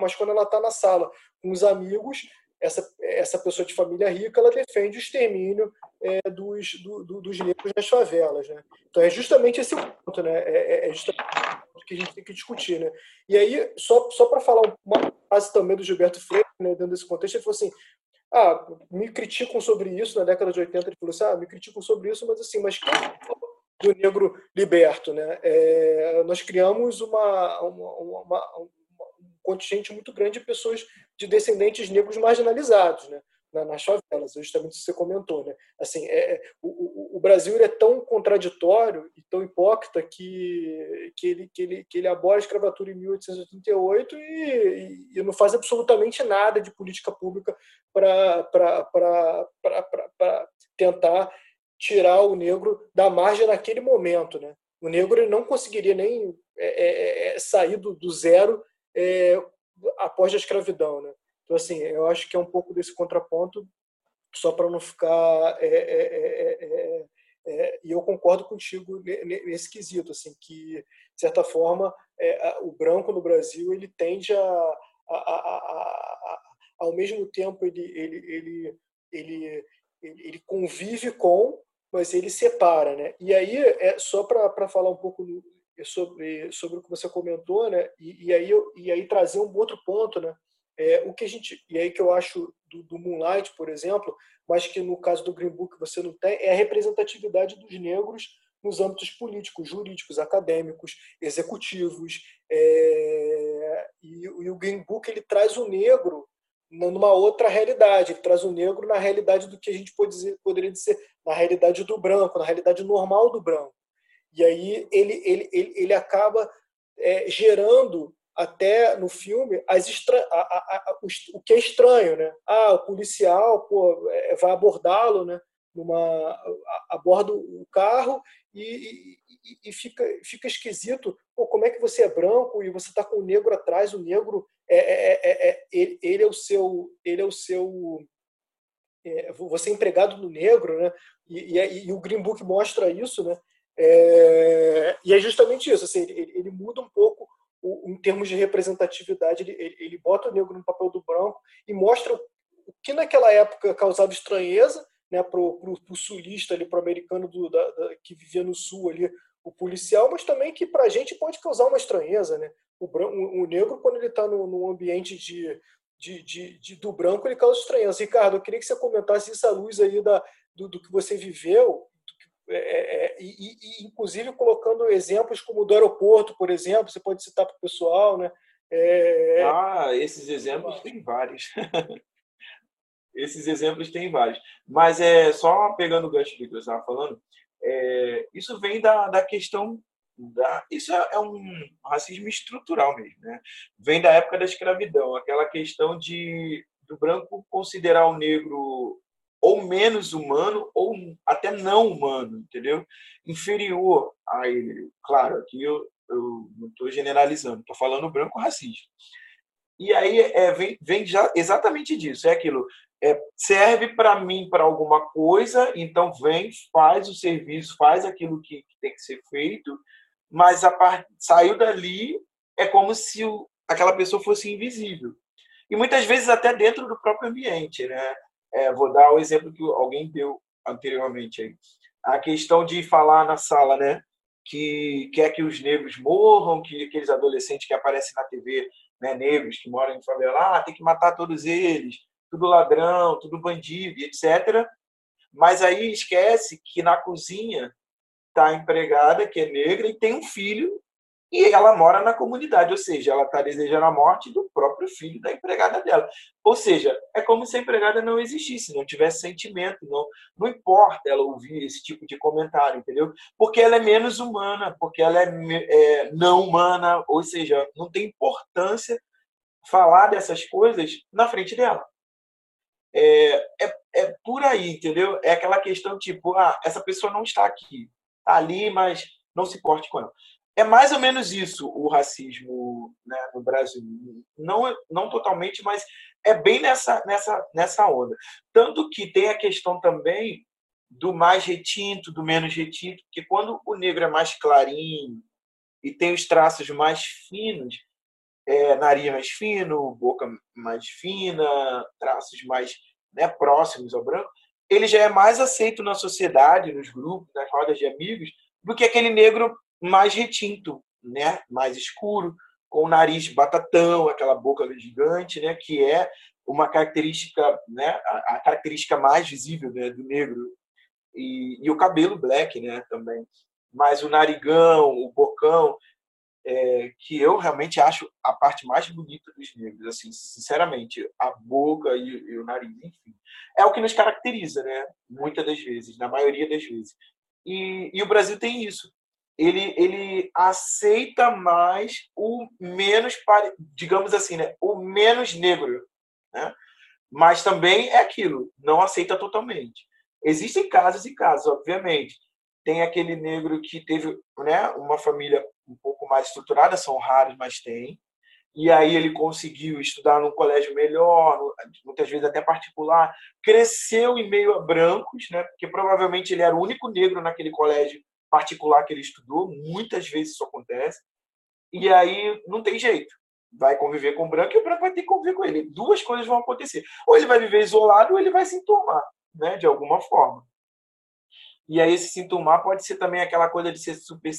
S3: mas quando ela está na sala com os amigos, essa, essa pessoa de família rica ela defende o extermínio é, dos, do, do, dos negros nas favelas. Né? Então é justamente esse ponto, né? é, é, é justamente o que a gente tem que discutir. Né? E aí, só, só para falar uma frase também do Gilberto Freire, né, dentro desse contexto, ele falou assim: ah, me criticam sobre isso na década de 80. Ele falou assim: ah, me criticam sobre isso, mas assim, mas quem do negro liberto, né? É, nós criamos uma, uma, uma, um contingente muito grande de pessoas de descendentes negros marginalizados, né? nas favelas, justamente isso que você comentou, né? Assim, é, é o, o, Brasil é tão contraditório e tão hipócrita que, que, ele, que, ele, que ele abole a escravatura em 1888 e, e não faz absolutamente nada de política pública para tentar tirar o negro da margem naquele momento, né? O negro não conseguiria nem é, é, é sair do, do zero é, após a escravidão, né? Então, assim, eu acho que é um pouco desse contraponto, só para não ficar. É é, é, é, é, e eu concordo contigo nesse quesito, assim, que, de certa forma, o branco no Brasil ele tende a, a, a, a ao mesmo tempo, ele, ele, ele, ele, ele convive com, mas ele separa. Né? E aí, é, só para falar um pouco sobre, sobre o que você comentou, né? e, e, aí, e aí trazer um outro ponto, né? É, o que a gente e aí que eu acho do, do, Moonlight, por exemplo, mas que no caso do Green Book você não tem, é a representatividade dos negros nos âmbitos políticos, jurídicos, acadêmicos, executivos. É, e, e, o Green Book ele traz o negro numa outra realidade, ele traz o negro na realidade do que a gente pode dizer, poderia dizer na realidade do branco, na realidade normal do branco. E aí ele, ele, ele, ele acaba é, gerando até no filme as extra... a, a, a, o que é estranho, né? Ah, o policial pô, é, vai abordá-lo, né? Numa aborda o carro e, e, e, fica fica esquisito. Pô, como é que você é branco e você está com o negro atrás? O negro é, é, é, é ele, ele, é o seu ele é o seu é, você é empregado do negro, né? E, e, e, o Green Book mostra isso, né? É, e é justamente isso. Assim, ele, ele muda um pouco o, em termos de representatividade, ele, ele, ele, bota o negro no papel do branco e mostra o, que naquela época causava estranheza né, para o sulista, para o americano do, da, da, que vivia no sul, ali, o policial, mas também que para a gente pode causar uma estranheza. Né? O, branco, o, o negro, quando ele está no, no ambiente de, de, de, de, do branco, ele causa estranheza. Ricardo, eu queria que você comentasse isso à luz aí da, do, do que você viveu é, é, é, e, e, inclusive colocando exemplos como o do aeroporto, por exemplo, você pode citar para o pessoal, né?
S4: É... Ah, esses exemplos tem vários. esses exemplos tem vários. Mas é só pegando o gancho do que você estava falando, é, isso vem da, da questão da, isso é, é um racismo estrutural mesmo, né? Vem da época da escravidão, aquela questão de do branco considerar o negro ou menos humano ou até não humano, entendeu? Inferior a ele. Claro, aqui eu, eu não estou generalizando, estou falando branco racista. E aí é, vem, vem já exatamente disso, é aquilo. É, serve para mim para alguma coisa, então vem, faz o serviço, faz aquilo que, que tem que ser feito, mas a part... saiu dali é como se o, aquela pessoa fosse invisível. E muitas vezes até dentro do próprio ambiente, né? É, vou dar o exemplo que alguém deu anteriormente aí. A questão de falar na sala, né? Que quer que os negros morram, que aqueles adolescentes que aparecem na TV, né, negros que moram em favela, ah, tem que matar todos eles, tudo ladrão, tudo bandido, etc. Mas aí esquece que na cozinha está empregada, que é negra, e tem um filho e ela mora na comunidade, ou seja, ela está desejando a morte do próprio filho da empregada dela. Ou seja, é como se a empregada não existisse, não tivesse sentimento, não, não importa ela ouvir esse tipo de comentário, entendeu? Porque ela é menos humana, porque ela é, é não humana, ou seja, não tem importância falar dessas coisas na frente dela. É, é, é por aí, entendeu? É aquela questão tipo, ah, essa pessoa não está aqui, está ali, mas não se porte com ela. É mais ou menos isso o racismo né, no Brasil. Não, não totalmente, mas é bem nessa, nessa, nessa onda. Tanto que tem a questão também do mais retinto, do menos retinto, que quando o negro é mais clarinho e tem os traços mais finos, é, nariz mais fino, boca mais fina, traços mais né, próximos ao branco, ele já é mais aceito na sociedade, nos grupos, nas rodas de amigos, do que aquele negro mais retinto, né? mais escuro, com o nariz batatão, aquela boca gigante, né? que é uma característica, né? a, característica mais visível né? do negro. E, e o cabelo black né? também. Mas o narigão, o bocão, é, que eu realmente acho a parte mais bonita dos negros, assim, sinceramente, a boca e, e, o nariz, enfim, é o que nos caracteriza, né? Muitas das vezes, na maioria das vezes. E, e o Brasil tem isso ele, ele aceita mais o menos, digamos assim, né? o menos negro. Né? Mas também é aquilo, não aceita totalmente. Existem casos e casos, obviamente. Tem aquele negro que teve né, uma família um pouco mais estruturada, são raros, mas tem. E aí ele conseguiu estudar num colégio melhor, muitas vezes até particular, cresceu em meio a brancos, né? Porque provavelmente ele era o único negro naquele colégio particular que ele estudou, muitas vezes isso acontece, e aí não tem jeito. Vai conviver com o branco e o branco vai ter que conviver com ele. Duas coisas vão acontecer. Ou ele vai viver isolado ou ele vai se enturmar, né, de alguma forma. E aí esse sintomar pode ser também aquela coisa de ser super,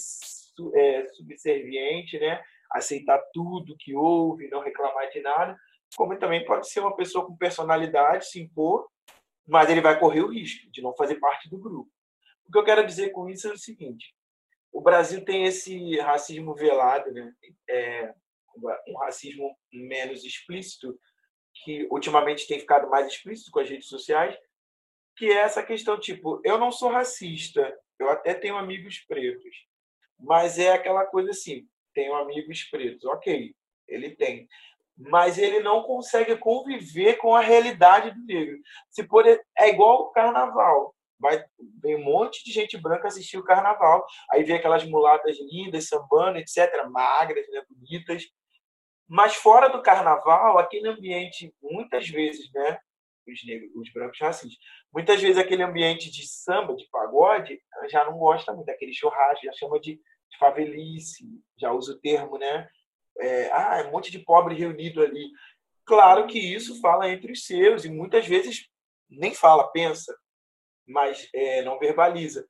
S4: é, subserviente, né? aceitar tudo que houve, não reclamar de nada, como também pode ser uma pessoa com personalidade, se impor, mas ele vai correr o risco de não fazer parte do grupo. O que eu quero dizer com isso é o seguinte: o Brasil tem esse racismo velado, né? É, um racismo menos explícito, que ultimamente tem ficado mais explícito com as redes sociais, que é essa questão tipo, eu não sou racista, eu até tenho amigos pretos, mas é aquela coisa assim, tenho amigos pretos, ok, ele tem, mas ele não consegue conviver com a realidade do negro. Se por é igual o carnaval, vai vem um monte de gente branca assistir o carnaval. Aí vem aquelas mulatas lindas, sambando, etc., magras, né, bonitas. Mas fora do carnaval, aquele ambiente, muitas vezes, né, os negros, os brancos racistas, muitas vezes aquele ambiente de samba, de pagode, já não gosta muito daquele churrasco, já chama de, de favelice, já usa o termo, né? É, ah, é um monte de pobre reunido ali. Claro que isso fala entre os seus e muitas vezes nem fala, pensa mas é, não verbaliza.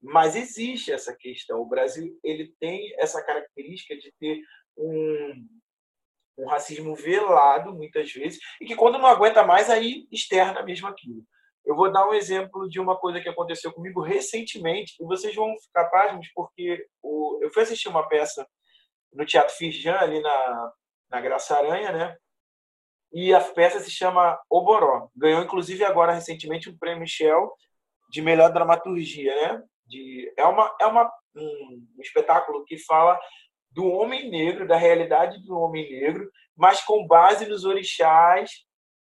S4: Mas existe essa questão. O Brasil ele tem essa característica de ter um, um racismo velado, muitas vezes, e que quando não aguenta mais, aí externa mesmo aquilo. Eu vou dar um exemplo de uma coisa que aconteceu comigo recentemente, e vocês vão ficar pasmos, porque o, eu fui assistir uma peça no Teatro Firjan, ali na, na Graça Aranha, né? E a peça se chama Oboró. Ganhou, inclusive, agora recentemente um prêmio Shell de melhor dramaturgia, né? De, é uma, é uma, um, espetáculo que fala do homem negro, da realidade do homem negro, mas com base nos orixás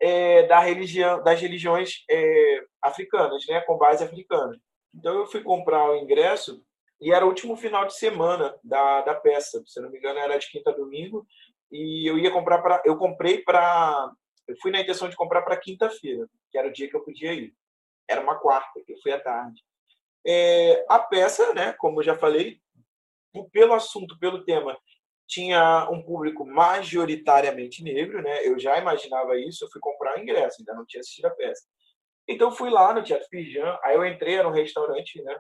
S4: é, da religião, das religiões é, africanas, né? com base africana. Então eu fui comprar o ingresso e era o último final de semana da, da peça, se não me engano era de quinta a domingo, e eu ia comprar para eu comprei para eu fui na intenção de comprar para quinta-feira, que era o dia que eu podia ir. Era uma quarta, eu fui à tarde. É, a peça, né, como eu já falei, pelo assunto, pelo tema, tinha um público majoritariamente negro, né? Eu já imaginava isso, eu fui comprar ingresso, ainda não tinha assistido a peça. Então fui lá no Teatro Pirjan, aí eu entrei, era um restaurante, né?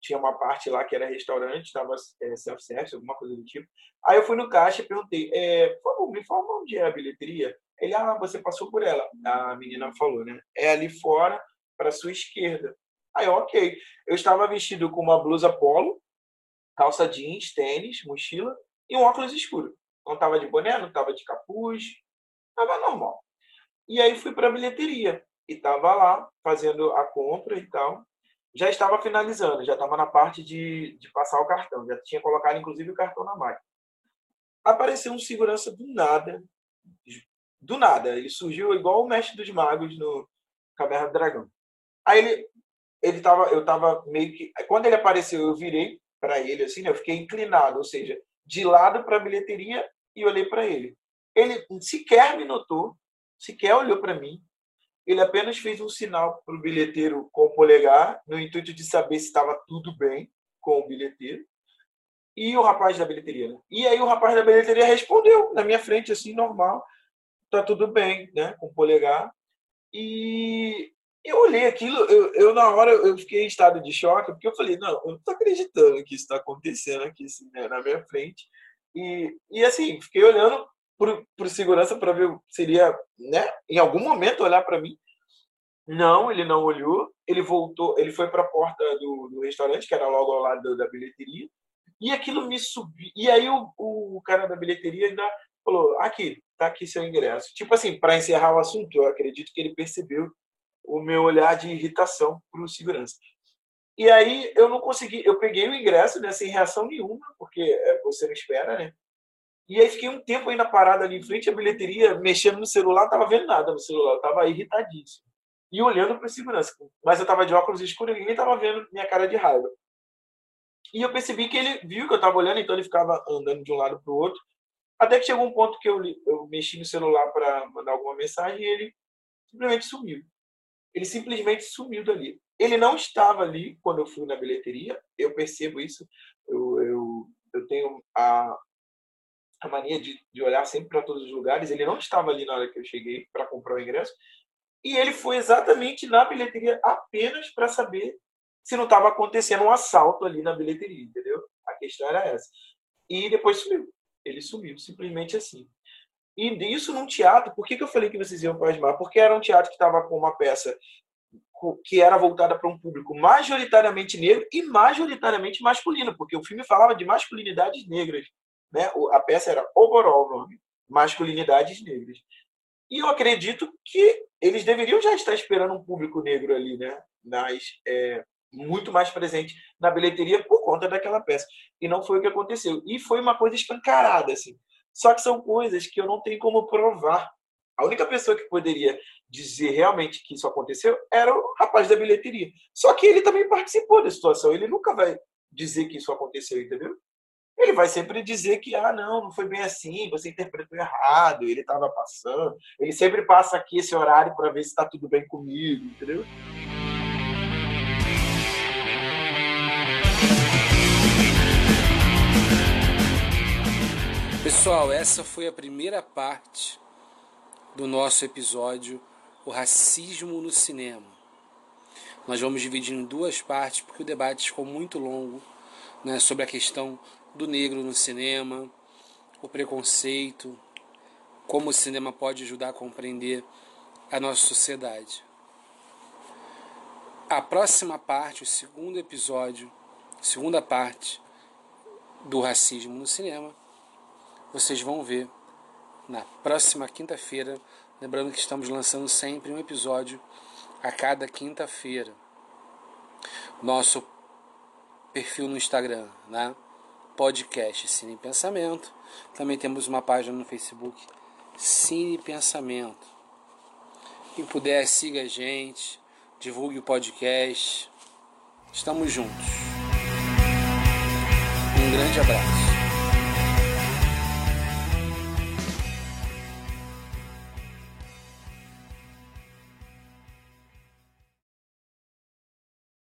S4: Tinha uma parte lá que era restaurante, estava é, self-service, alguma coisa do tipo. Aí eu fui no caixa e perguntei, é, por favor, me informa onde é a bilheteria. Ele, ah, você passou por ela. A menina falou, né? É ali fora, para sua esquerda. Aí, ok. Eu estava vestido com uma blusa polo, calça jeans, tênis, mochila e um óculos escuro. Não estava de boné, não estava de capuz, estava normal. E aí fui para a bilheteria e estava lá fazendo a compra e tal. Já estava finalizando, já estava na parte de, de passar o cartão, já tinha colocado inclusive o cartão na máquina. Apareceu um segurança do nada, do nada. Ele surgiu igual o mestre dos magos no Caverna do Dragão. Aí ele, ele tava, eu tava meio que. Quando ele apareceu, eu virei para ele assim, né? eu fiquei inclinado, ou seja, de lado para a bilheteria e olhei para ele. Ele sequer me notou, sequer olhou para mim. Ele apenas fez um sinal para o bilheteiro com o polegar, no intuito de saber se estava tudo bem com o bilheteiro. E o rapaz da bilheteria, né? E aí o rapaz da bilheteria respondeu na minha frente, assim, normal. Tá tudo bem, né? Com o polegar. E eu olhei aquilo, eu, eu, na hora eu fiquei em estado de choque, porque eu falei, não, eu não tô acreditando que isso está acontecendo aqui assim, né, na minha frente. E, e assim, fiquei olhando por, por segurança para ver se seria, né, em algum momento olhar para mim. Não, ele não olhou. Ele voltou, ele foi para a porta do, do, restaurante, que era logo ao lado da bilheteria. E aquilo me subiu. E aí o, o cara da bilheteria ainda falou: aqui, tá aqui seu ingresso. Tipo assim, para encerrar o assunto, eu acredito que ele percebeu o meu olhar de irritação para o segurança. E aí eu não consegui, eu peguei o ingresso né, sem reação nenhuma, porque é, você não espera, né? E aí fiquei um tempo ainda parado ali em frente à bilheteria, mexendo no celular, estava vendo nada no celular, estava irritadíssimo. E olhando para o segurança. Mas eu estava de óculos escuros ninguém estava vendo minha cara de raiva. E eu percebi que ele viu que eu estava olhando, então ele ficava andando de um lado para o outro. Até que chegou um ponto que eu, eu mexi no celular para mandar alguma mensagem e ele simplesmente sumiu. Ele simplesmente sumiu dali. Ele não estava ali quando eu fui na bilheteria, eu percebo isso. Eu, eu, eu tenho a, a mania de, de olhar sempre para todos os lugares. Ele não estava ali na hora que eu cheguei para comprar o ingresso. E ele foi exatamente na bilheteria apenas para saber se não estava acontecendo um assalto ali na bilheteria, entendeu? A questão era essa. E depois sumiu. Ele sumiu, simplesmente assim. E isso num teatro, por que, que eu falei que vocês iam pasmar? Porque era um teatro que estava com uma peça que era voltada para um público majoritariamente negro e majoritariamente masculino, porque o filme falava de masculinidades negras. Né? A peça era overall nome, masculinidades negras. E eu acredito que eles deveriam já estar esperando um público negro ali, né? Nas, é, muito mais presente na bilheteria por conta daquela peça. E não foi o que aconteceu. E foi uma coisa escancarada, assim. Só que são coisas que eu não tenho como provar. A única pessoa que poderia dizer realmente que isso aconteceu era o rapaz da bilheteria. Só que ele também participou da situação. Ele nunca vai dizer que isso aconteceu, entendeu? Ele vai sempre dizer que, ah, não, não foi bem assim, você interpretou errado, ele estava passando. Ele sempre passa aqui esse horário para ver se está tudo bem comigo, entendeu?
S1: Pessoal, essa foi a primeira parte do nosso episódio O Racismo no Cinema. Nós vamos dividir em duas partes porque o debate ficou muito longo né, sobre a questão do negro no cinema, o preconceito, como o cinema pode ajudar a compreender a nossa sociedade. A próxima parte, o segundo episódio, segunda parte do racismo no cinema, vocês vão ver na próxima quinta-feira. Lembrando que estamos lançando sempre um episódio a cada quinta-feira. Nosso perfil no Instagram, né? Podcast Cine Pensamento. Também temos uma página no Facebook, Cine Pensamento. Quem puder, siga a gente, divulgue o podcast. Estamos juntos. Um grande abraço.